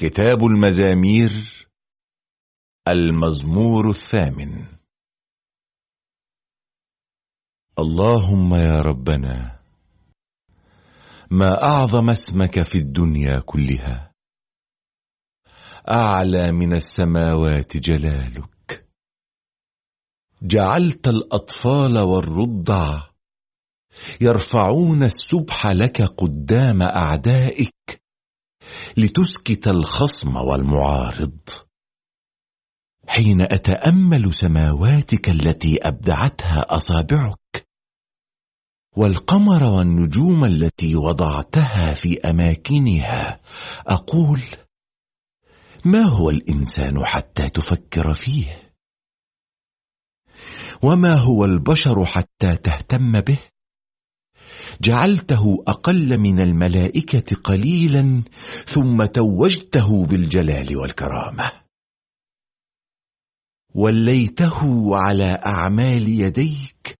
كتاب المزامير المزمور الثامن. اللهم يا ربنا ما أعظم اسمك في الدنيا كلها أعلى من السماوات جلالك. جعلت الأطفال والرضع يرفعون السبح لك قدام أعدائك. لتسكت الخصم والمعارض. حين أتأمل سماواتك التي أبدعتها أصابعك والقمر والنجوم التي وضعتها في أماكنها أقول ما هو الإنسان حتى تفكر فيه؟ وما هو البشر حتى تهتم به؟ جعلته أقل من الملائكة قليلا ثم توجته بالجلال والكرامة. وليته على أعمال يديك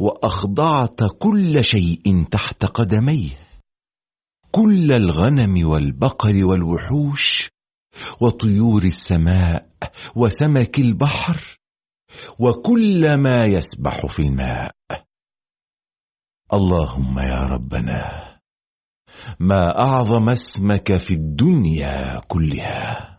وأخضعت كل شيء تحت قدميه. كل الغنم والبقر والوحوش وطيور السماء وسمك البحر وكل ما يسبح في الماء. اللهم يا ربنا ما أعظم اسمك في الدنيا كلها.